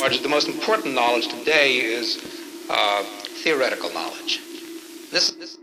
The most important knowledge today is uh, theoretical knowledge. This, this